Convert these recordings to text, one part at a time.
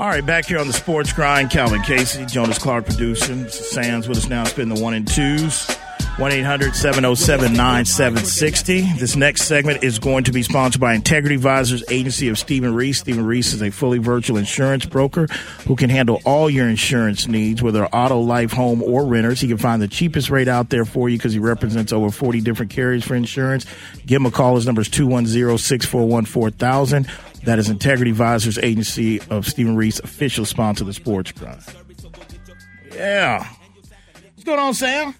All right, back here on the Sports Grind, Calvin Casey, Jonas Clark producing. Sands with us now, spin the one and twos. 1 800 707 9760. This next segment is going to be sponsored by Integrity Advisors Agency of Stephen Reese. Stephen Reese is a fully virtual insurance broker who can handle all your insurance needs, whether auto, life, home, or renters. He can find the cheapest rate out there for you because he represents over 40 different carriers for insurance. Give him a call. His number is 210 641 4000. That is Integrity Advisors Agency of Stephen Reese, official sponsor of the Sports Grind. Yeah. What's going on, Sam?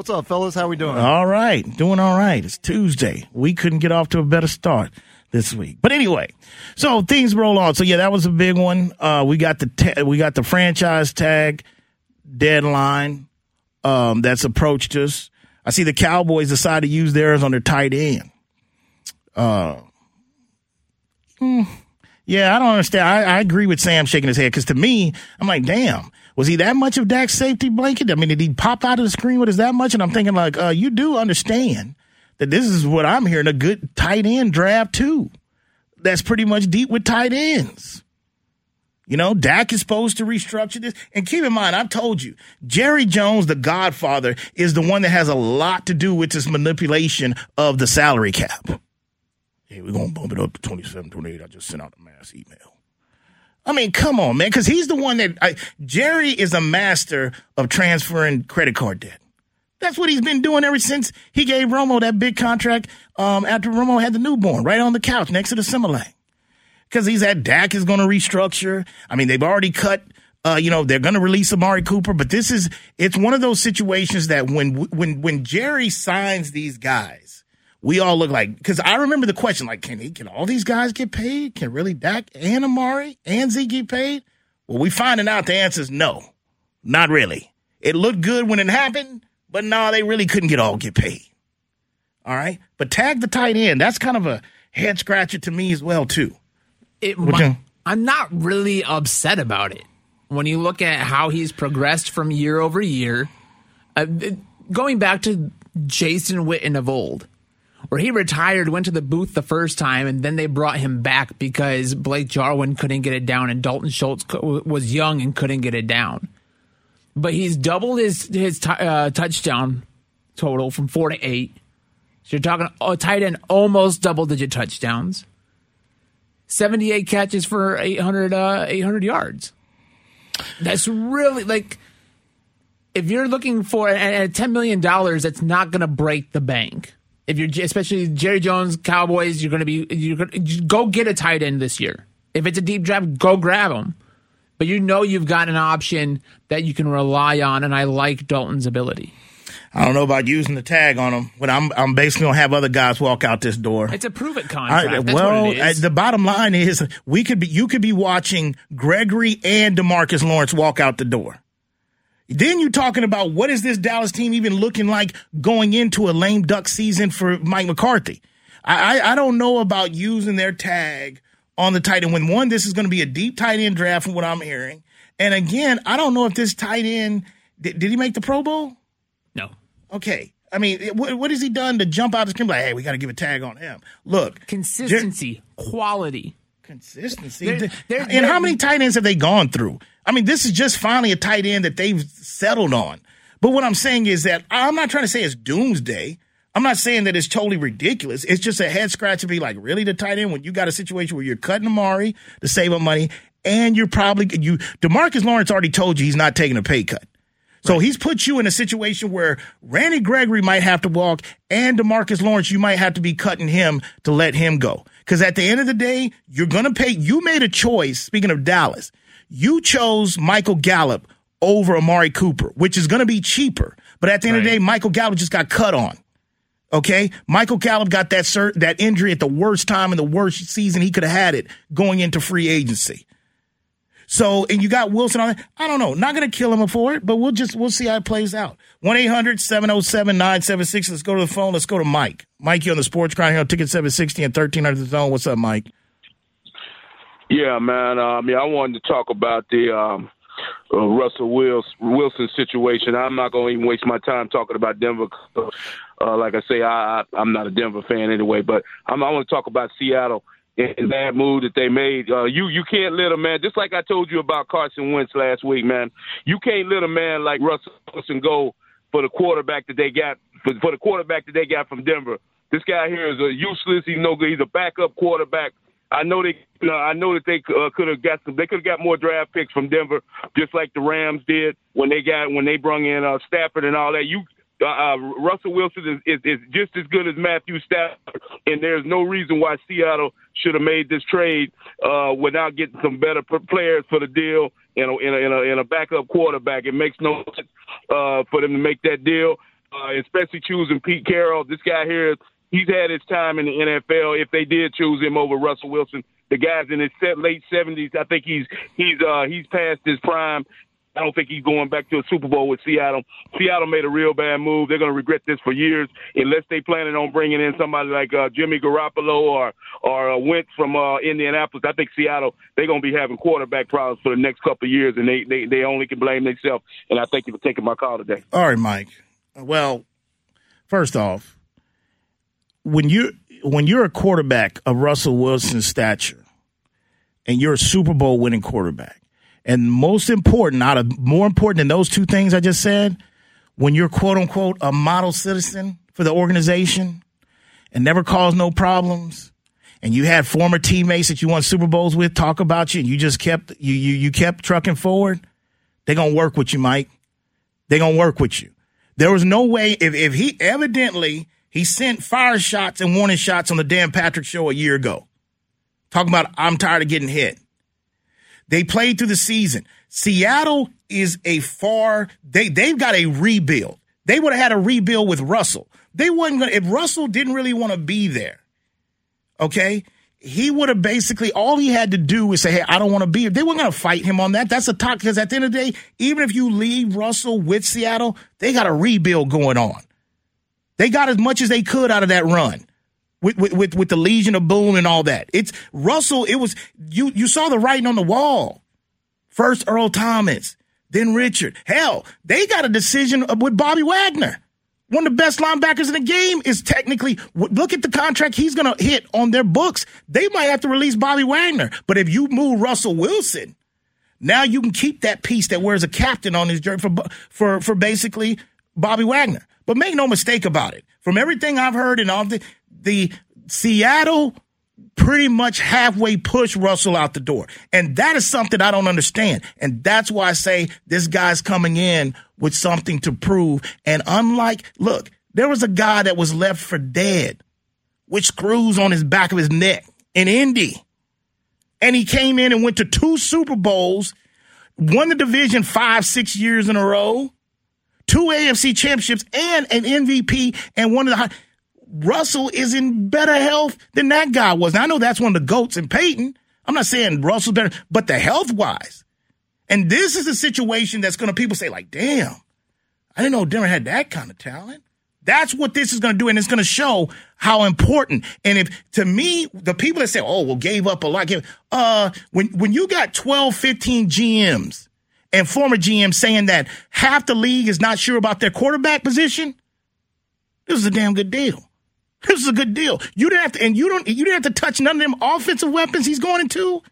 What's up, fellas? How we doing? All right, doing all right. It's Tuesday. We couldn't get off to a better start this week. But anyway, so things roll on. So yeah, that was a big one. Uh, we got the ta- we got the franchise tag deadline um, that's approached us. I see the Cowboys decide to use theirs on their tight end. Uh, hmm, yeah, I don't understand. I, I agree with Sam shaking his head because to me, I'm like, damn, was he that much of Dak's safety blanket? I mean, did he pop out of the screen with us that much? And I'm thinking like, uh, you do understand that this is what I'm hearing a good tight end draft too. That's pretty much deep with tight ends. You know, Dak is supposed to restructure this. And keep in mind, I've told you, Jerry Jones, the godfather, is the one that has a lot to do with this manipulation of the salary cap. Hey, we're going to bump it up to 27, 28. I just sent out a mass email. I mean, come on, man, because he's the one that I, Jerry is a master of transferring credit card debt. That's what he's been doing ever since he gave Romo that big contract um, after Romo had the newborn, right on the couch next to the Similac. Because he's at Dak is going to restructure. I mean, they've already cut. Uh, you know, they're going to release Amari Cooper, but this is it's one of those situations that when when when Jerry signs these guys, we all look like because I remember the question like, can he can all these guys get paid? Can really Dak and Amari and Zeke get paid? Well, we finding out the answer is no, not really. It looked good when it happened, but no, they really couldn't get all get paid. All right, but tag the tight end. That's kind of a head scratcher to me as well too. It might, I'm not really upset about it when you look at how he's progressed from year over year. Uh, going back to Jason Witten of old, where he retired, went to the booth the first time, and then they brought him back because Blake Jarwin couldn't get it down and Dalton Schultz was young and couldn't get it down. But he's doubled his his t- uh, touchdown total from four to eight. So you're talking a tight end almost double digit touchdowns. 78 catches for 800 uh, 800 yards. That's really like if you're looking for at 10 million dollars that's not going to break the bank. If you're especially Jerry Jones Cowboys, you're going to be you're going to go get a tight end this year. If it's a deep draft, go grab him. But you know you've got an option that you can rely on and I like Dalton's ability. I don't know about using the tag on them, but I'm I'm basically gonna have other guys walk out this door. It's a prove it contract. I, well, the bottom line is we could be you could be watching Gregory and Demarcus Lawrence walk out the door. Then you're talking about what is this Dallas team even looking like going into a lame duck season for Mike McCarthy? I I, I don't know about using their tag on the tight end when one this is going to be a deep tight end draft from what I'm hearing, and again I don't know if this tight end did, did he make the Pro Bowl? No. Okay. I mean, what, what has he done to jump out of the screen? Like, hey, we got to give a tag on him. Look, consistency, Jer- quality, consistency. They're, they're, and they're, how many tight ends have they gone through? I mean, this is just finally a tight end that they've settled on. But what I'm saying is that I'm not trying to say it's doomsday. I'm not saying that it's totally ridiculous. It's just a head scratch to be like, really, the tight end when you got a situation where you're cutting Amari to save up money, and you're probably you. Demarcus Lawrence already told you he's not taking a pay cut. So right. he's put you in a situation where Randy Gregory might have to walk and Demarcus Lawrence, you might have to be cutting him to let him go. Because at the end of the day, you're going to pay. You made a choice. Speaking of Dallas, you chose Michael Gallup over Amari Cooper, which is going to be cheaper. But at the end right. of the day, Michael Gallup just got cut on. Okay, Michael Gallup got that cert, that injury at the worst time in the worst season he could have had it going into free agency. So, and you got Wilson on it. I don't know. Not going to kill him for it, but we'll just, we'll see how it plays out. 1-800-707-976. Let's go to the phone. Let's go to Mike. Mike, you on the Sports Grind here on Ticket 760 and 1300 the zone. What's up, Mike? Yeah, man. Um, yeah, I wanted to talk about the, um, uh, Russell Wilson situation. I'm not going to even waste my time talking about Denver. Uh, like I say, I, I, I'm not a Denver fan anyway, but I'm, I want to talk about Seattle in that move that they made. Uh, you you can't let a man just like I told you about Carson Wentz last week, man. You can't let a man like Russell Wilson go for the quarterback that they got for, for the quarterback that they got from Denver. This guy here is a useless. He's no good. He's a backup quarterback. I know they, you know, I know that they uh, could have got some. They could have got more draft picks from Denver, just like the Rams did when they got when they brung in uh, Stafford and all that. You uh, uh, Russell Wilson is, is, is just as good as Matthew Stafford, and there's no reason why Seattle should have made this trade uh, without getting some better players for the deal and a, in a, in a, in a backup quarterback. It makes no sense uh, for them to make that deal, uh, especially choosing Pete Carroll. This guy here, he's had his time in the NFL. If they did choose him over Russell Wilson, the guy's in his late seventies. I think he's he's uh, he's past his prime. I don't think he's going back to a Super Bowl with Seattle. Seattle made a real bad move. They're going to regret this for years unless they planning on bringing in somebody like uh, Jimmy Garoppolo or or uh, Wentz from uh, Indianapolis. I think Seattle they're going to be having quarterback problems for the next couple of years, and they they, they only can blame themselves. And I thank you for taking my call today. All right, Mike. Well, first off, when you when you're a quarterback of Russell Wilson's stature, and you're a Super Bowl winning quarterback and most important, out of more important than those two things I just said, when you're quote unquote a model citizen for the organization and never cause no problems, and you had former teammates that you won Super Bowls with talk about you, and you just kept you you you kept trucking forward, they're gonna work with you, Mike. They're gonna work with you. There was no way if if he evidently he sent fire shots and warning shots on the Dan Patrick show a year ago. Talking about I'm tired of getting hit. They played through the season. Seattle is a far they they've got a rebuild. They would have had a rebuild with Russell. They wasn't gonna if Russell didn't really want to be there. Okay? He would have basically all he had to do was say, Hey, I don't want to be here. They weren't gonna fight him on that. That's a talk because at the end of the day, even if you leave Russell with Seattle, they got a rebuild going on. They got as much as they could out of that run with, with, with, with the Legion of Boom and all that. It's Russell. It was you. You saw the writing on the wall. First Earl Thomas, then Richard. Hell, they got a decision with Bobby Wagner. One of the best linebackers in the game is technically look at the contract he's going to hit on their books. They might have to release Bobby Wagner, but if you move Russell Wilson, now you can keep that piece that wears a captain on his jersey for for for basically Bobby Wagner. But make no mistake about it. From everything I've heard and all the the Seattle pretty much halfway push Russell out the door. And that is something I don't understand. And that's why I say this guy's coming in with something to prove. And unlike, look, there was a guy that was left for dead with screws on his back of his neck in Indy. And he came in and went to two Super Bowls, won the division five, six years in a row, two AFC championships, and an MVP, and one of the high. Russell is in better health than that guy was. Now, I know that's one of the goats in Peyton. I'm not saying Russell's better, but the health wise. And this is a situation that's going to people say like, damn, I didn't know Denver had that kind of talent. That's what this is going to do. And it's going to show how important. And if to me, the people that say, oh, well, gave up a lot, gave, uh, when, when you got 12, 15 GMs and former GM saying that half the league is not sure about their quarterback position, this is a damn good deal. This is a good deal. You didn't have to, and you don't, you didn't have to touch none of them offensive weapons he's going into.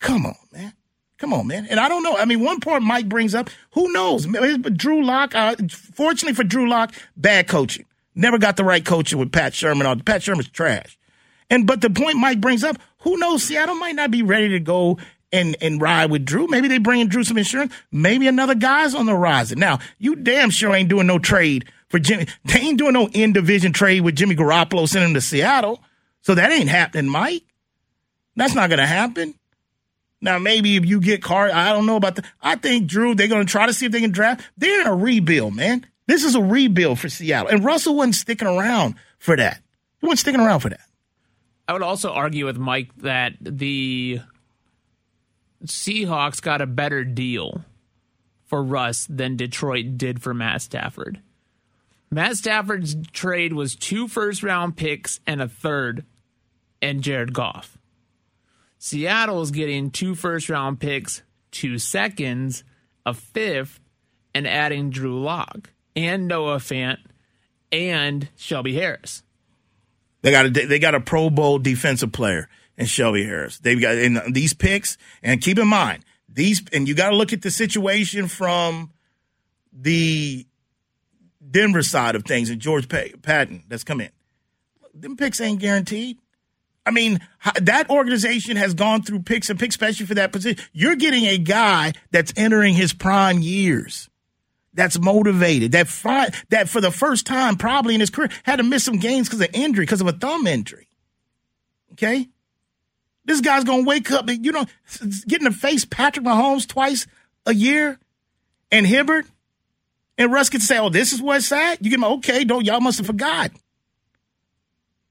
Come on, man. Come on, man. And I don't know. I mean, one part Mike brings up, who knows? Drew Lock, uh, fortunately for Drew Lock, bad coaching. Never got the right coaching with Pat Shurmur. Pat Shurmur's trash. And, but the point Mike brings up, who knows? Seattle might not be ready to go and, and ride with Drew. Maybe they bring in Drew some insurance. Maybe another guy's on the horizon. Now, you damn sure ain't doing no trade for Jimmy. They ain't doing no in division trade with Jimmy Garoppolo sending him to Seattle. So that ain't happening, Mike. That's not to happen. Now, maybe if you get Carr, I don't know about the. I think Drew, they're to try to see if they can draft. They're in a rebuild, man. This is a rebuild for Seattle. And Russell wasn't sticking around for that. He wasn't sticking around for that. I would also argue with Mike that the Seahawks got a better deal for Russ than Detroit did for Matt Stafford. Matt Stafford's trade was two first round picks and a third and Jared Goff. Seattle's getting two first round picks, two seconds, a fifth, and adding Drew Lock and Noah Fant and Shelby Harris. They got a they got a Pro Bowl defensive player in Shelby Harris. They've got in these picks, and keep in mind these, and you got to look at the situation from the Denver side of things and George Paton that's come in. Them picks ain't guaranteed. I mean, that organization has gone through picks and picks, especially for that position. You're getting a guy that's entering his prime years, that's motivated, that fi- that for the first time probably in his career had to miss some games because of injury, because of a thumb injury. Okay, this guy's gonna wake up, you know, getting to face Patrick Mahomes twice a year, and Herbert, and Russ can say, "Oh, this is where it's at." You get my okay, don't y'all must have forgot.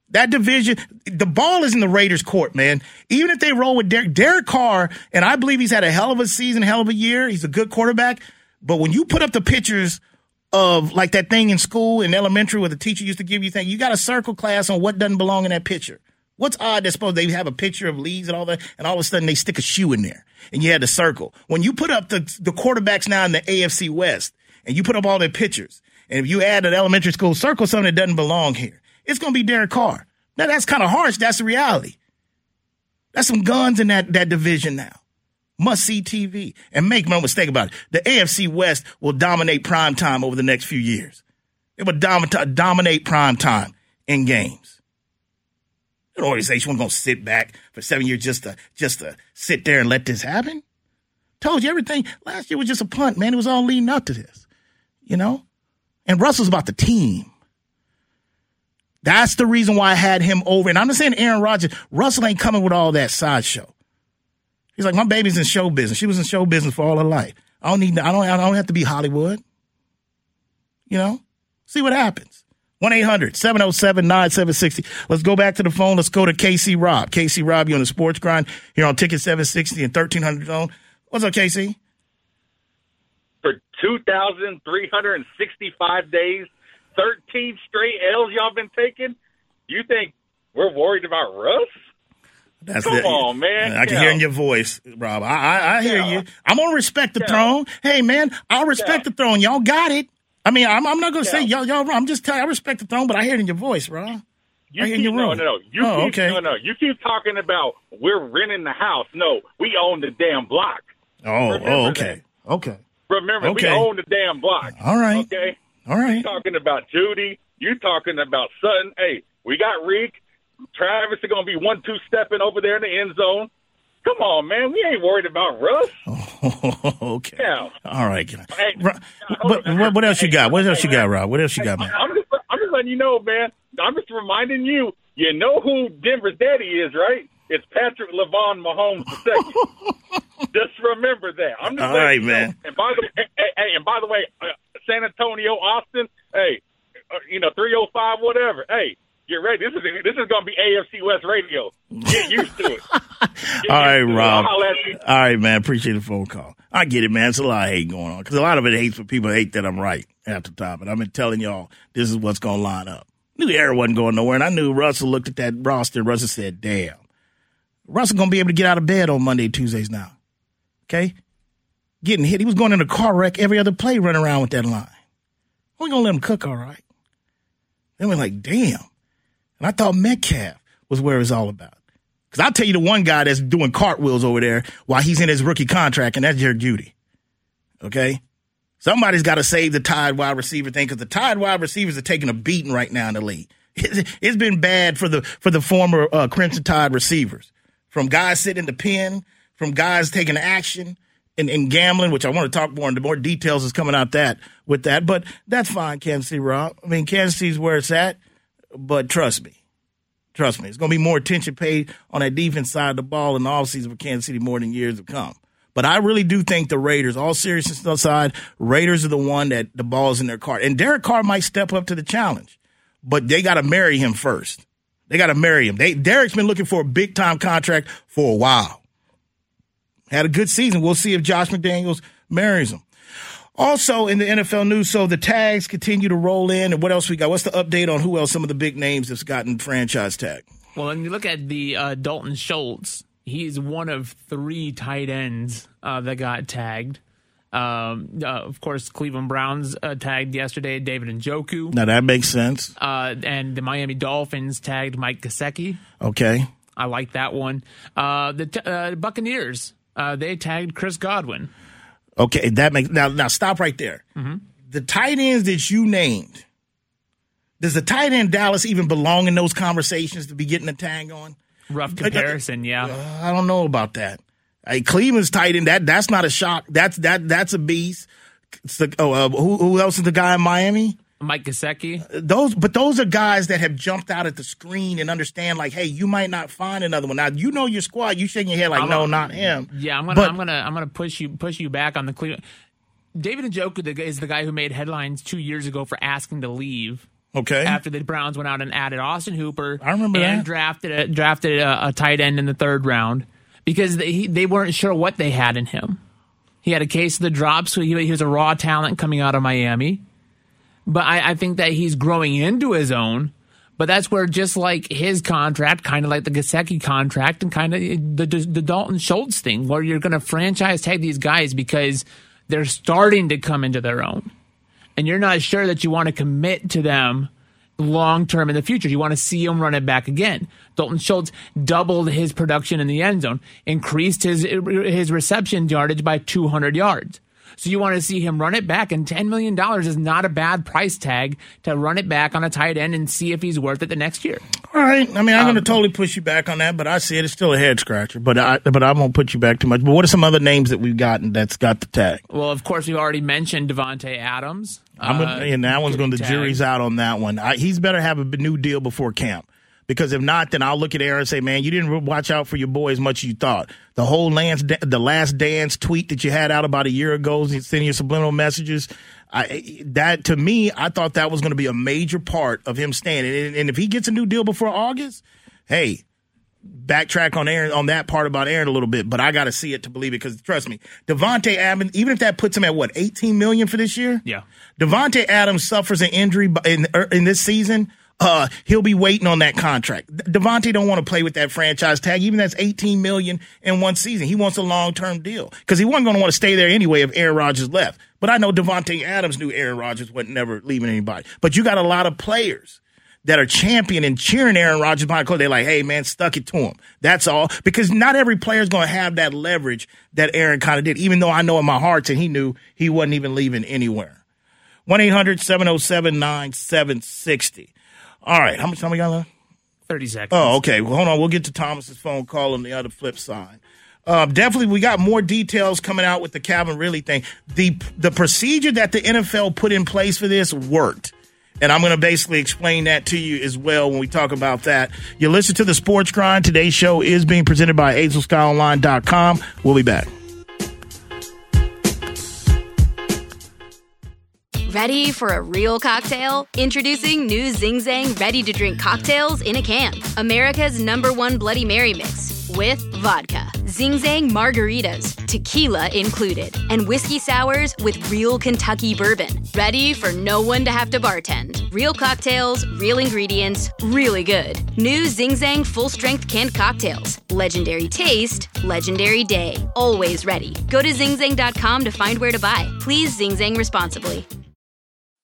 That division, the ball is in the Raiders' court, man. Even if they roll with Derek, Derek Carr, and I believe he's had a hell of a season, hell of a year. He's a good quarterback. But when you put up the pictures of like that thing in school in elementary where the teacher used to give you things, you got a circle class on what doesn't belong in that picture. What's odd? They suppose they have a picture of leaves and all that, and all of a sudden they stick a shoe in there, and you had the circle. When you put up the the quarterbacks now in the AFC West, and you put up all their pictures, and if you add an elementary school circle, something that doesn't belong here, it's going to be Derek Carr. Now that's kind of harsh. That's the reality. That's some guns in that, that division now. Must see TV. And make no mistake about it. The AFC West will dominate prime time over the next few years. It will dom- dominate prime time in games. An organization wasn't going to sit back for seven years just to, just to sit there and let this happen. Told you everything. Last year was just a punt, man. It was all leading up to this, you know? And Russell's about the team. That's the reason why I had him over. And I'm not saying Aaron Rodgers. Russell ain't coming with all that sideshow. He's like, my baby's in show business. She was in show business for all her life. I don't need. I don't. I don't have to be Hollywood. You know. See what happens. 1-800-707-9760. Let's go back to the phone. Let's go to KC Rob. KC Rob, you on the sports grind here on Ticket 760 and 1300 zone. What's up, KC? For 2,365 days, 13 straight L's y'all been taking, you think we're worried about Russ? That's Come on, man. I can yeah. hear in your voice, Rob. I, I, I hear yeah. you. I'm gonna respect the yeah. throne. Hey, man, I'll respect the throne. Y'all got it. I mean, I'm, I'm not gonna say y'all, y'all. I'm just telling. I respect the throne, but I hear it in your voice, Rob. You I hear keep, your room. No, no, no. You oh, keep, okay. No, no. You keep talking about we're renting the house. No, we own the damn block. Oh, oh okay, that. okay. Remember, okay. we own the damn block. All right. Okay. All right. You talking about Jeudy. You talking about Sutton. Hey, we got Reek. Travis is going to be one two stepping over there in the end zone. Come on, man. We ain't worried about Russ. Oh, okay. Yeah. All right. Hey, but, what, what, else you got? What else you got, Rob? What else you got, man? I'm just, I'm just letting you know, man. I'm just reminding you. You know who Denver's daddy is, right? It's Patrick Lavon Mahomes II. just remember that. I'm just all right, man. And by the hey, hey, and by the way, uh, San Antonio, Austin, hey, uh, you know, 305, whatever. Hey, get ready. This is this is going to be AFC West radio. Get used to it. All right, Rob. All right, man. Appreciate the phone call. I get it, man. It's a lot of hate going on because a lot of it hates for people hate that I'm right at the top. And I've been telling y'all this is what's going to line up. Knew the air wasn't going nowhere, and I knew Russell looked at that roster. Russell said, "Damn, Russell going to be able to get out of bed on Monday, Tuesdays now." Okay, getting hit. He was going in a car wreck every other play, running around with that line. We're gonna let him cook, all right. Then we're like, damn. And I thought Metcalf was where it's all about. Because I'll tell you the one guy that's doing cartwheels over there while he's in his rookie contract, and that's Jerry Jeudy. Okay? Somebody's got to save the Tide wide receiver thing because the Tide wide receivers are taking a beating right now in the league. It's been bad for the for the former uh, Crimson Tide receivers, from guys sitting in the pen, from guys taking action, and, in gambling, which I want to talk more into more details is coming out that with that. But that's fine, Kansas City Rob. I mean, Kansas City's where it's at, but trust me. Trust me, it's going to be more attention paid on that defense side of the ball in the offseason for Kansas City more than years to come. But I really do think the Raiders, all seriousness aside, Raiders are the one that the ball's in their cart. And Derek Carr might step up to the challenge, but they got to marry him first. They got to marry him. They, Derek's been looking for a big time contract for a while had a good season. We'll see if Josh McDaniels marries him. Also in the NFL news, so the tags continue to roll in. And what else we got? What's the update on who else? Some of the big names that's gotten franchise tag. Well, when you look at the uh, Dalton Schultz, he's one of three tight ends uh, that got tagged. Um, uh, of course, Cleveland Browns uh, tagged yesterday David Njoku. Now that makes sense. Uh, and the Miami Dolphins tagged Mike Gesicki. Okay. I like that one. Uh, the t- uh, Buccaneers, uh, they tagged Chris Godwin. Okay, that makes now now stop right there. Mm-hmm. The tight ends that you named, does the tight end Dallas even belong in those conversations to be getting a tag on? Rough comparison, yeah. Uh, I don't know about that. Hey, Cleveland's tight end that that's not a shock. That's that that's a beast. The, oh, uh, who who else is the guy in Miami? Mike Gesicki. Those, but those are guys that have jumped out at the screen and understand, like, hey, you might not find another one. Now, you know your squad. You shaking your head like, I'm no, a- not him. Yeah, I'm gonna, But- I'm gonna, I'm gonna push you, push you back on the Cleveland. David Njoku the- is the guy who made headlines two years ago for asking to leave Okay. after the Browns went out and added Austin Hooper. I remember and that. drafted a, drafted a, a tight end in the third round because they he, they weren't sure what they had in him. He had a case of the drops, so he, he was a raw talent coming out of Miami. But I, I think that he's growing into his own. But that's where just like his contract, kind of like the Gesicki contract, and kind of the, the Dalton Schultz thing, where you're going to franchise tag these guys because they're starting to come into their own, and you're not sure that you want to commit to them long term in the future. You want to see him run it back again. Dalton Schultz doubled his production in the end zone, increased his his reception yardage by 200 yards. So you want to see him run it back, and $10 million is not a bad price tag to run it back on a tight end and see if he's worth it the next year. All right. I mean, I'm Um, going to totally push you back on that, but I see it. It's still a head scratcher. But I, but I won't put you back too much. But what are some other names that we've gotten that's got the tag? Well, of course, we've already mentioned Davante Adams. I'm Uh, gonna, and that one's going. The jury's out on that one. I, he's better have a new deal before camp. Because if not, then I'll look at Aaron and say, "Man, you didn't watch out for your boy as much as you thought." The whole Lance, the last dance tweet that you had out about a year ago, sending your subliminal messages. I, that to me, I thought that was going to be a major part of him staying. And, and if he gets a new deal before August, hey, backtrack on Aaron on that part about Aaron a little bit, but I got to see it to believe it because trust me, Davante Adams, even if that puts him at what 18 million for this year, Yeah. Davante Adams suffers an injury in er, in this season. Uh, he'll be waiting on that contract. Davante don't want to play with that franchise tag, even that's 18 million in one season. He wants a long term deal because he wasn't going to want to stay there anyway if Aaron Rodgers left. But I know Davante Adams knew Aaron Rodgers wasn't never leaving anybody. But you got a lot of players that are championing cheering Aaron Rodgers behind the court. They're like, hey man, stuck it to him. That's all. Because not every player is going to have that leverage that Aaron kind of did, even though I know in my heart and he knew he wasn't even leaving anywhere. 1 800 707 9760. All right. How much time we got left? 30 seconds. Oh, okay. Well, hold on. We'll get to Thomas's phone call on the other flip side. Uh, definitely, we got more details coming out with the Calvin Ridley thing. The the procedure that the NFL put in place for this worked. And I'm going to basically explain that to you as well when we talk about that. You listen to the Sports Grind. Today's show is being presented by AzelSkyOnline.com. We'll be back. Ready for a real cocktail? Introducing new Zing Zang ready to drink cocktails in a can. America's number one Bloody Mary mix with vodka. Zing Zang margaritas, tequila included, and whiskey sours with real Kentucky bourbon. Ready for no one to have to bartend. Real cocktails, real ingredients, really good. New Zing Zang full strength canned cocktails. Legendary taste, legendary day. Always ready. Go to zingzang.com to find where to buy. Please Zing Zang responsibly.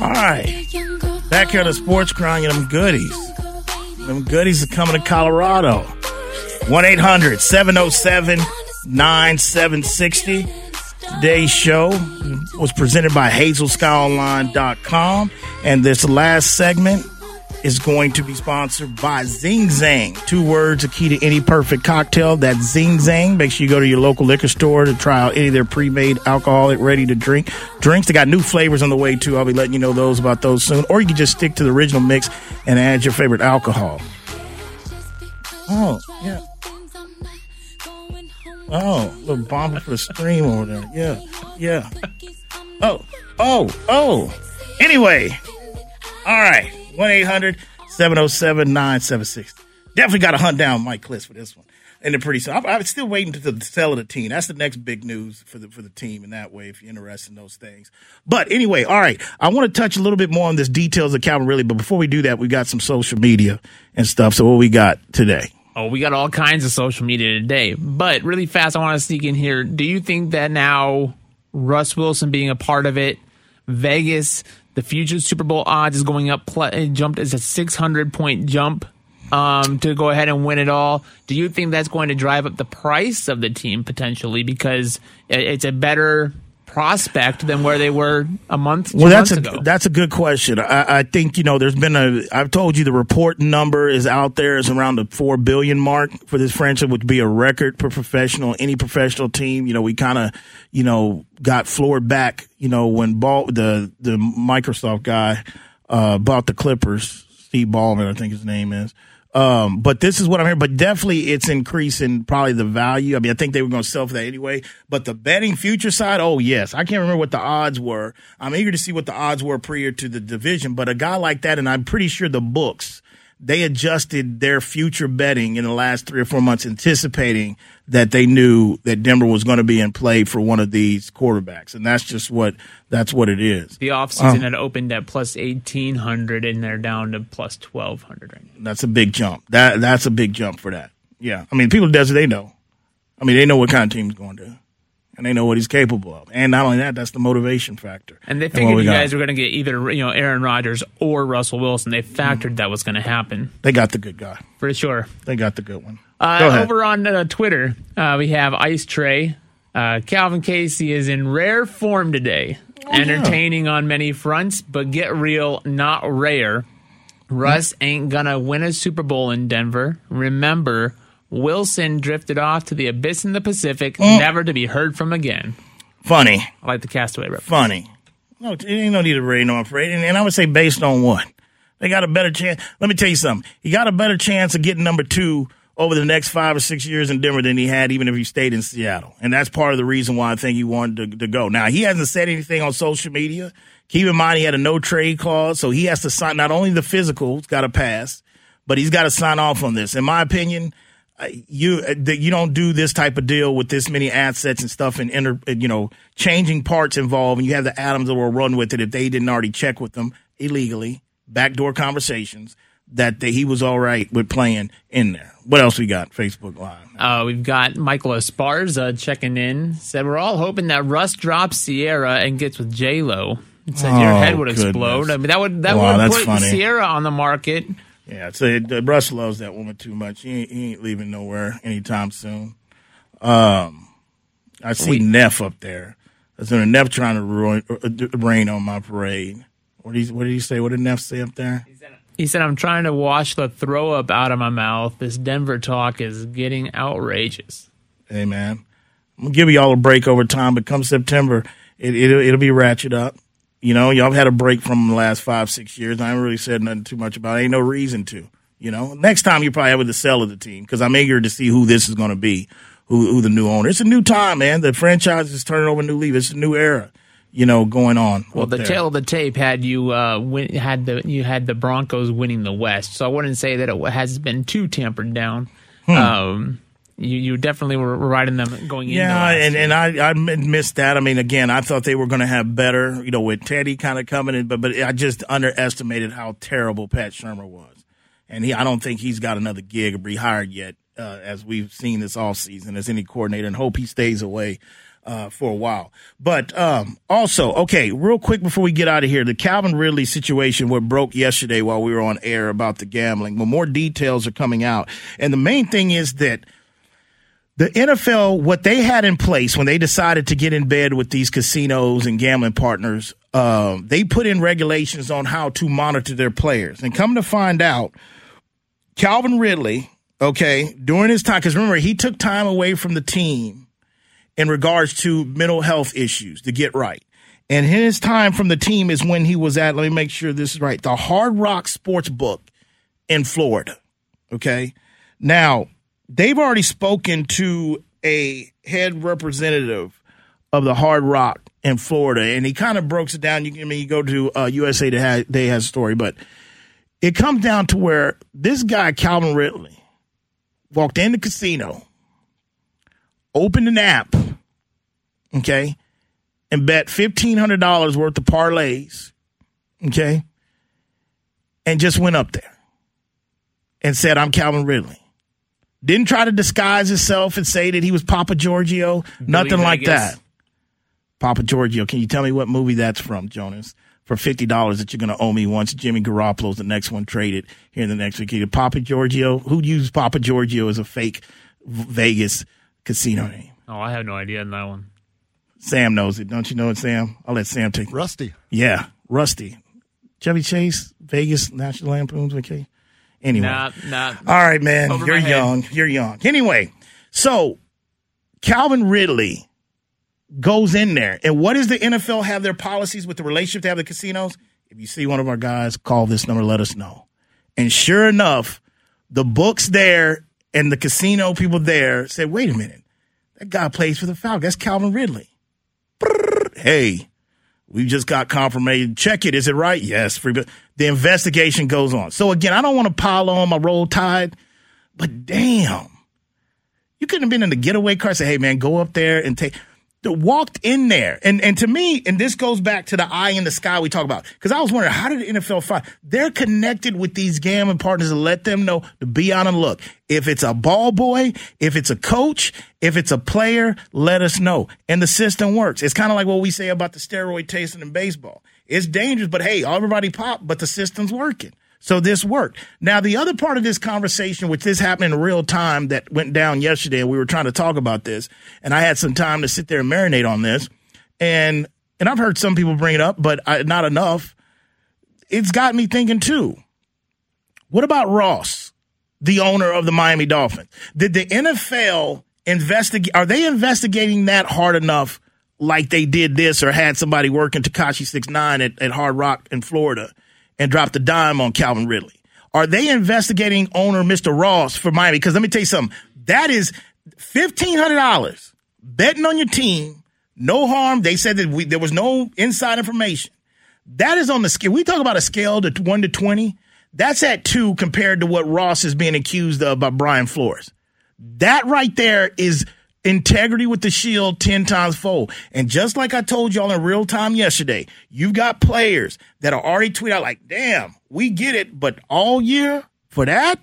All right. Back here the Sports Grind, and them goodies. Them goodies are coming to Colorado. 1 800 707 9760. Today's show was presented by HazelSkyOnline.com. And this last segment is going to be sponsored by Zing Zang. Two words, a key to any perfect cocktail. That's Zing Zang. Make sure you go to your local liquor store to try out any of their pre-made alcoholic ready to drink drinks. They got new flavors on the way too. I'll be letting you know those about those soon. Or you can just stick to the original mix and add your favorite alcohol. Oh, yeah. Oh, little bomber for the stream over there. Yeah, yeah. Oh, oh, oh. Anyway, all right. 1 800 707 976. Definitely got to hunt down Mike Klis for this one. And they're pretty soon. I'm, I'm still waiting to the sell of the team. That's the next big news for the for the team in that way, if you're interested in those things. But anyway, all right. I want to touch a little bit more on this details of Calvin Ridley. But before we do that, we got some social media and stuff. So what we got today? Oh, we got all kinds of social media today. But really fast, I want to sneak in here. Do you think that now Russ Wilson being a part of it, Vegas, the future Super Bowl odds is going up, it jumped as a 600 point jump um, to go ahead and win it all. Do you think that's going to drive up the price of the team potentially because it's a better prospect than where they were a month. well, that's a ago. that's a good question. I, I, think you know there's been a. I've told you the report number is out there is around the four billion mark for this franchise, which would be a record for professional any professional team. You know, we kind of you know got floored back. You know when ball the the Microsoft guy uh, bought the Clippers, Steve Ballmer, I think his name is. Um, but this is what I'm hearing. But definitely, it's increasing probably the value. I mean, I think they were going to sell for that anyway. But the betting future side, oh yes, I can't remember what the odds were. I'm eager to see what the odds were prior to the division. But a guy like that, and I'm pretty sure the books they adjusted their future betting in the last three or four months, anticipating that they knew that Denver was going to be in play for one of these quarterbacks, and that's just what that's what it is. The offseason um, had opened at plus eighteen hundred, and they're down to plus twelve hundred right now. That's a big jump. That that's a big jump for that. Yeah, I mean, people does they know. I mean, they know what kind of team's going to and they know what he's capable of. And not only that, that's the motivation factor. And they figured and you got. guys were going to get either you know Aaron Rodgers or Russell Wilson. They factored mm. that was going to happen. They got the good guy for sure. They got the good one. Uh, over on uh, Twitter, uh, we have Ice Tray. Uh, Calvin Casey is in rare form today, oh, entertaining yeah. on many fronts, but get real, not rare. Russ ain't gonna win a Super Bowl in Denver. Remember, Wilson drifted off to the abyss in the Pacific, mm. never to be heard from again. Funny. I like the castaway reference. Funny. No, ain't no need to rain on afraid. And, and I would say based on what? They got a better chance. Let me tell you something. He got a better chance of getting number two over the next five or six years in Denver than he had even if he stayed in Seattle. And that's part of the reason why I think he wanted to, to go. Now, he hasn't said anything on social media. Keep in mind he had a no trade clause, so he has to sign not only the physical, has got to pass, but he's got to sign off on this. In my opinion, you that you don't do this type of deal with this many assets and stuff and inter, you know changing parts involved and you have the Adams that will run with it if they didn't already check with them illegally backdoor conversations that he was all right with playing in there. What else we got? Facebook Live. Uh, we've got Michael Esparza checking in. Said we're all hoping that Russ drops Ciara and gets with J Lo. Said oh, your head would explode. I mean, that would that wow, would put funny. Ciara on the market yeah, so uh, Russ loves that woman too much. He ain't, he ain't leaving nowhere anytime soon. Um, I see we, Neff up there. There's a Neff trying to ruin, uh, rain on my parade. What did he, what did he say? What did Neff say up there? He said, "I'm trying to wash the throw up out of my mouth. This Denver talk is getting outrageous." Hey man, I'm gonna give y'all a break over time, but come September, it, it it'll be ratchet up. You know, y'all have had a break from the last five, six years. I haven't really said nothing too much about it. Ain't no reason to. You know, next time you probably have the sell of the team because I'm eager to see who this is going to be, who, who the new owner. It's a new time, man. The franchise is turning over a new leaf. It's a new era, you know, going on. Well, the there. tail of the tape had you uh, win, had the you had the Broncos winning the West, so I wouldn't say that it has been too tampered down. Hmm. Um, you, you definitely were riding them going yeah, and, and I, I missed that. I mean, again, I thought they were going to have better, you know, with Teddy kind of coming in, but but I just underestimated how terrible Pat Shurmur was, and he I don't think he's got another gig or be hired yet, uh, as we've seen this all season as any coordinator, and hope he stays away. Uh, for a while. But um, also, okay, real quick before we get out of here, the Calvin Ridley situation what broke yesterday while we were on air about the gambling. But more details are coming out, and the main thing is that the NFL, what they had in place when they decided to get in bed with these casinos and gambling partners, uh, they put in regulations on how to monitor their players. And come to find out, Calvin Ridley, okay, during his time, because remember, he took time away from the team in regards to mental health issues to get right. And his time from the team is when he was at, let me make sure this is right, the Hard Rock Sports Book in Florida. Okay. Now, they've already spoken to a head representative of the Hard Rock in Florida, and he kind of breaks it down. You, I mean, you go to uh, USA Today has a story, but it comes down to where this guy Calvin Ridley walked in the casino, opened an app, okay, and bet fifteen hundred dollars worth of parlays, okay, and just went up there and said, "I'm Calvin Ridley." Didn't try to disguise himself and say that he was Papa Giorgio. Nothing like that. Papa Giorgio. Can you tell me what movie that's from, Jonas? For fifty dollars that you're going to owe me once Jimmy Garoppolo's the next one traded here in the next week. Either Papa Giorgio. Who used Papa Giorgio as a fake Vegas casino name? Oh, I have no idea on that one. Sam knows it. Don't you know it, Sam? I'll let Sam take. Rusty. Yeah, Rusty. Chevy Chase, Vegas National Lampoon's Vacation. Anyway. Nah, nah. All right, man. Over You're young. You're young. Anyway, so Calvin Ridley goes in there. And what does the NFL have their policies with the relationship they have the casinos? If you see one of our guys, call this number, let us know. And sure enough, the books there and the casino people there said, wait a minute, that guy plays for the Falcons. That's Calvin Ridley. Brrr. Hey, we just got confirmation. Check it. Is it right? Yes. The investigation goes on. So again, I don't want to pile on my roll tide, but damn, you couldn't have been in the getaway car. Say, hey man, go up there and take. Walked in there, and and to me, and this goes back to the eye in the sky we talk about. Because I was wondering, how did the NFL find? They're connected with these gambling partners to let them know to be on the look. If it's a ball boy, if it's a coach, if it's a player, let us know. And the system works. It's kind of like what we say about the steroid tasting in baseball. It's dangerous, but hey, everybody pop, but the system's working. So this worked. Now, the other part of this conversation, which this happened in real time that went down yesterday, and we were trying to talk about this, and I had some time to sit there and marinate on this. And and I've heard some people bring it up, but I, not enough. It's got me thinking too. What about Ross, the owner of the Miami Dolphins? Did the NFL investigate? Are they investigating that hard enough, like they did this, or had somebody working Tekashi Six Nine at, at Hard Rock in Florida and dropped a dime on Calvin Ridley? Are they investigating owner Mr. Ross for Miami? Because let me tell you something. That is fifteen hundred dollars betting on your team. No harm. They said that we, there was no inside information. That is on the scale. We talk about a scale to one to twenty. That's at two compared to what Ross is being accused of by Brian Flores. That right there is integrity with the shield 10 times fold. And just like I told y'all in real time yesterday, you've got players that are already tweet out like, damn, we get it, but all year for that?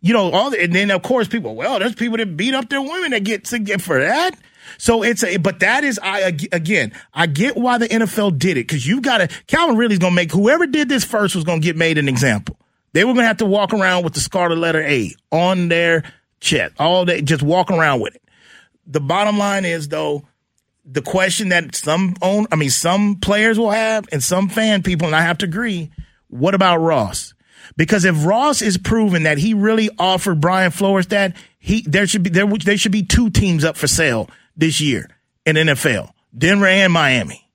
You know, all the, and then of course people, well, there's people that beat up their women that get to get for that. So it's a, but that is, I, again, I get why the NFL did it. Cause you gotta, Calvin Ridley's gonna make, whoever did this first was gonna get made an example. They were gonna have to walk around with the scarlet letter A on their chest all day, just walk around with it. The bottom line is though, the question that some own, I mean, some players will have and some fan people, and I have to agree. What about Ross? Because if Ross is proven that he really offered Brian Flores that, he there should be there there should be two teams up for sale this year in NFL, Denver and Miami.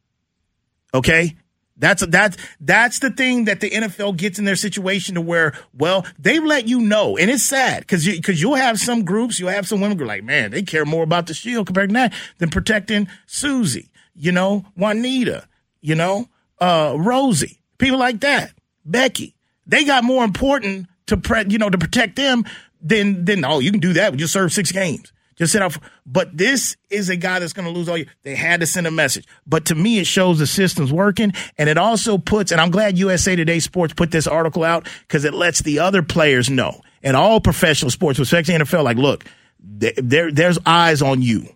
Okay, that's that's that's the thing that the NFL gets in their situation to where, well, they let you know, and it's sad because you, because you'll have some groups, you'll have some women who are like, man, they care more about the shield compared to that than protecting Susie, you know, Juanita, you know, uh, Rosie, people like that, Becky. They got more important to pre- you know to protect them than than oh you can do that, we just serve six games. Just sit out. For, but this is a guy that's going to lose all year. They had to send a message. But to me, it shows the system's working. And it also puts, and I'm glad USA Today Sports put this article out because it lets the other players know and all professional sports, especially NFL, like, look, there, there's eyes on you.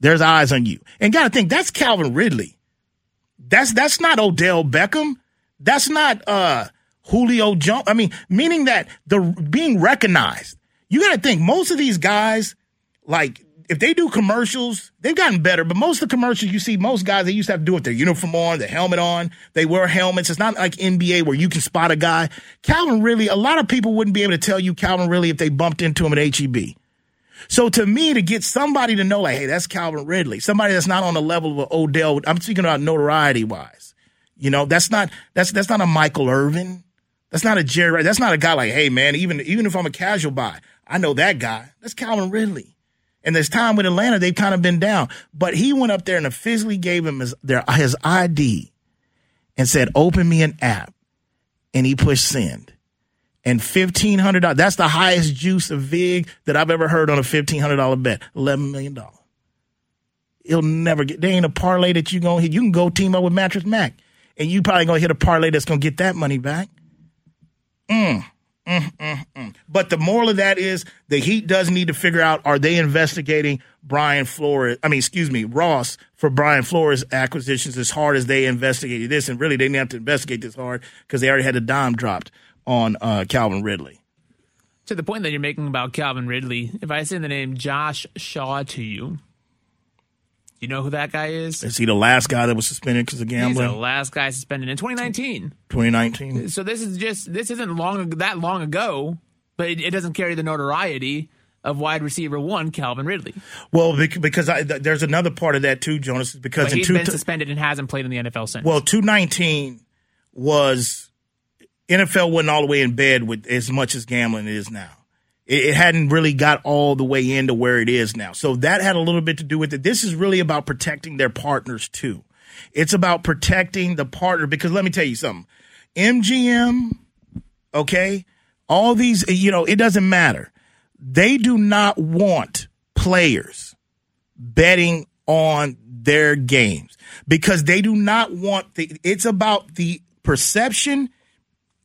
There's eyes on you. And got to think, that's Calvin Ridley. That's, that's not Odell Beckham. That's not, uh, Julio Jones. I mean, meaning that the being recognized. You got to think most of these guys, like if they do commercials, they've gotten better. But most of the commercials you see, most guys they used to have to do with their uniform on, their helmet on. They wear helmets. It's not like NBA where you can spot a guy. Calvin Ridley, a lot of people wouldn't be able to tell you Calvin Ridley if they bumped into him at HEB. So to me, to get somebody to know, like, hey, that's Calvin Ridley, somebody that's not on the level of Odell. I'm speaking about notoriety wise. You know, that's not that's that's not a Michael Irvin. That's not a Jerry. That's not a guy like, hey man, even even if I'm a casual buy, I know that guy. That's Calvin Ridley. And this time with Atlanta, they've kind of been down. But he went up there and officially gave him his, their, his ID and said, open me an app. And he pushed send. And fifteen hundred dollars. That's the highest juice of VIG that I've ever heard on a fifteen hundred dollar bet. Eleven million dollars. He'll never get. There ain't a parlay that you gonna hit. You can go team up with Mattress Mac, and you probably gonna hit a parlay that's gonna get that money back. Mm, mm, mm. But the moral of that is the Heat does need to figure out: are they investigating Brian Flores? I mean, excuse me, Ross for Brian Flores acquisitions as hard as they investigated this, and really they didn't have to investigate this hard because they already had a dime dropped on uh, Calvin Ridley. To the point that you're making about Calvin Ridley, if I say the name Josh Shaw to you, you know who that guy is? Is he the last guy that was suspended because of gambling? He's the last guy suspended in 2019. 2019. So this is just this isn't long that long ago, but it, it doesn't carry the notoriety of wide receiver one Calvin Ridley. Well, because I, there's another part of that too, Jonas. Because but he's two, been suspended and hasn't played in the NFL since. Well, 219 was NFL wasn't all the way in bed with as much as gambling is now. It, it hadn't really got all the way into where it is now. So that had a little bit to do with it. This is really about protecting their partners too. It's about protecting the partner because let me tell you something. MGM, okay, all these, you know, it doesn't matter. They do not want players betting on their games because they do not want the, it's about the perception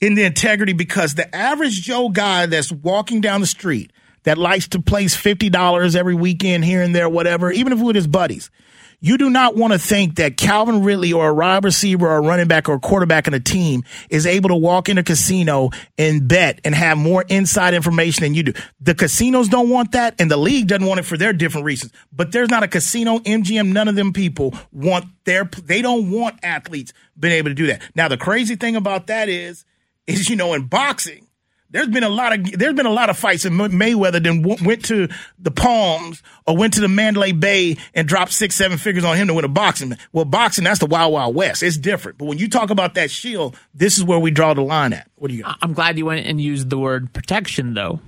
in the integrity because the average Joe guy that's walking down the street that likes to place $50 every weekend here and there, whatever, even if with his buddies, you do not want to think that Calvin Ridley or a wide receiver or a running back or a quarterback in a team is able to walk in a casino and bet and have more inside information than you do. The casinos don't want that and the league doesn't want it for their different reasons. But there's not a casino, MGM, none of them people want their, they don't want athletes being able to do that. Now, the crazy thing about that is, is you know in boxing there's been a lot of there's been a lot of fights and Mayweather then w- went to the Palms or went to the Mandalay Bay and dropped six seven figures on him to win a boxing. Well, boxing that's the wild wild west. It's different. But when you talk about that shield, this is where we draw the line at. What do you? Got? I'm glad you went and used the word protection though,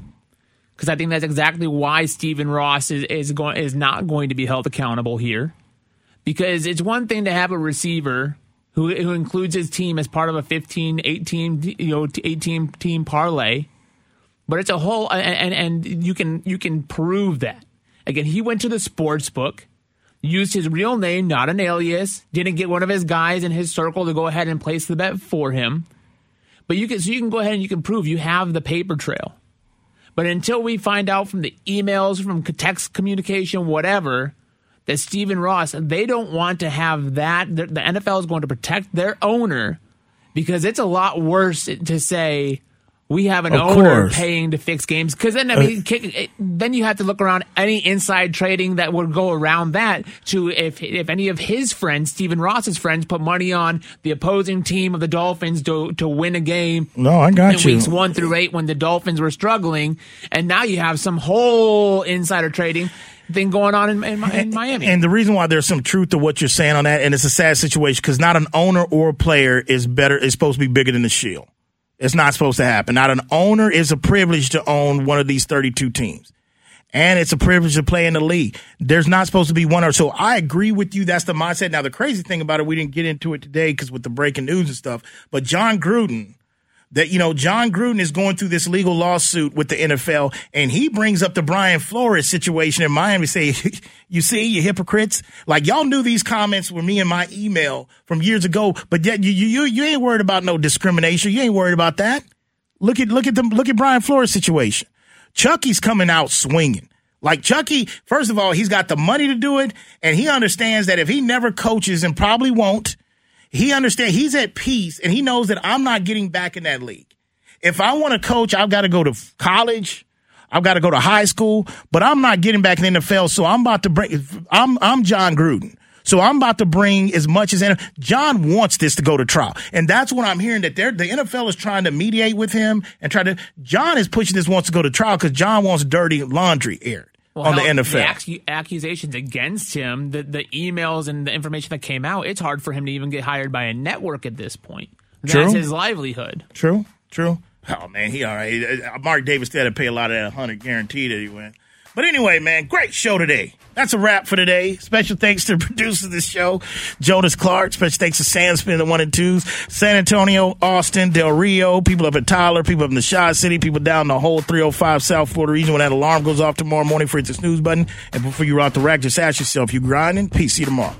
because I think that's exactly why Stephen Ross is is going is not going to be held accountable here, because it's one thing to have a receiver who, who includes his team as part of a 15, 18, you know, 18 team parlay. But it's a whole, and, and, and you can, you can prove that. Again, he went to the sports book, used his real name, not an alias, didn't get one of his guys in his circle to go ahead and place the bet for him. But you can, so you can go ahead and you can prove you have the paper trail. But until we find out from the emails, from text communication, whatever, that Stephen Ross, they don't want to have that. The NFL is going to protect their owner because it's a lot worse to say we have an of owner course. paying to fix games because then I mean, uh, then you have to look around any inside trading that would go around that to if if any of his friends, Stephen Ross's friends, put money on the opposing team of the Dolphins to to win a game. No, I got in you. Weeks one through eight when the Dolphins were struggling, and now you have some whole insider trading thing going on in, in, in Miami. And the reason why there's some truth to what you're saying on that, and it's a sad situation because not an owner or a player is better is supposed to be bigger than the shield. It's not supposed to happen. Not an owner is a privilege to own one of these 32 teams. And it's a privilege to play in the league. There's not supposed to be one or so. I agree with you. That's the mindset. Now, the crazy thing about it, we didn't get into it today because with the breaking news and stuff, but Jon Gruden, that, you know, Jon Gruden is going through this legal lawsuit with the NFL and he brings up the Brian Flores situation in Miami. Say, you see, you hypocrites. Like y'all knew these comments were me in my email from years ago, but yet you, you, you ain't worried about no discrimination. You ain't worried about that. Look at, look at them, look at Brian Flores situation. Chucky's coming out swinging. Like Chucky, first of all, he's got the money to do it, and he understands that if he never coaches and probably won't, he understands he's at peace and he knows that I'm not getting back in that league. If I want to coach, I've got to go to college. I've got to go to high school, but I'm not getting back in the NFL. So I'm about to bring, I'm, I'm Jon Gruden. So I'm about to bring as much as Jon wants this to go to trial. And that's what I'm hearing that they're, the NFL is trying to mediate with him and try to, Jon is pushing this wants to go to trial because Jon wants dirty laundry aired well, on the NFL. The accusations against him, the, the emails and the information that came out, it's hard for him to even get hired by a network at this point. That's true. his livelihood. True, true. Oh man, he all right. Mark Davis had to pay a lot of that hundred guarantee that he went. But anyway, man, great show today. That's a wrap for today. Special thanks to the producer of this show, Jonas Clark. Special thanks to Sandspin, the one and twos, San Antonio, Austin, Del Rio, people up in Tyler, people up in the Shaw City, people down the whole 305 South Florida region when that alarm goes off tomorrow morning for it's a snooze button. And before you rock the rack, just ask yourself, you grinding? Peace. See you tomorrow.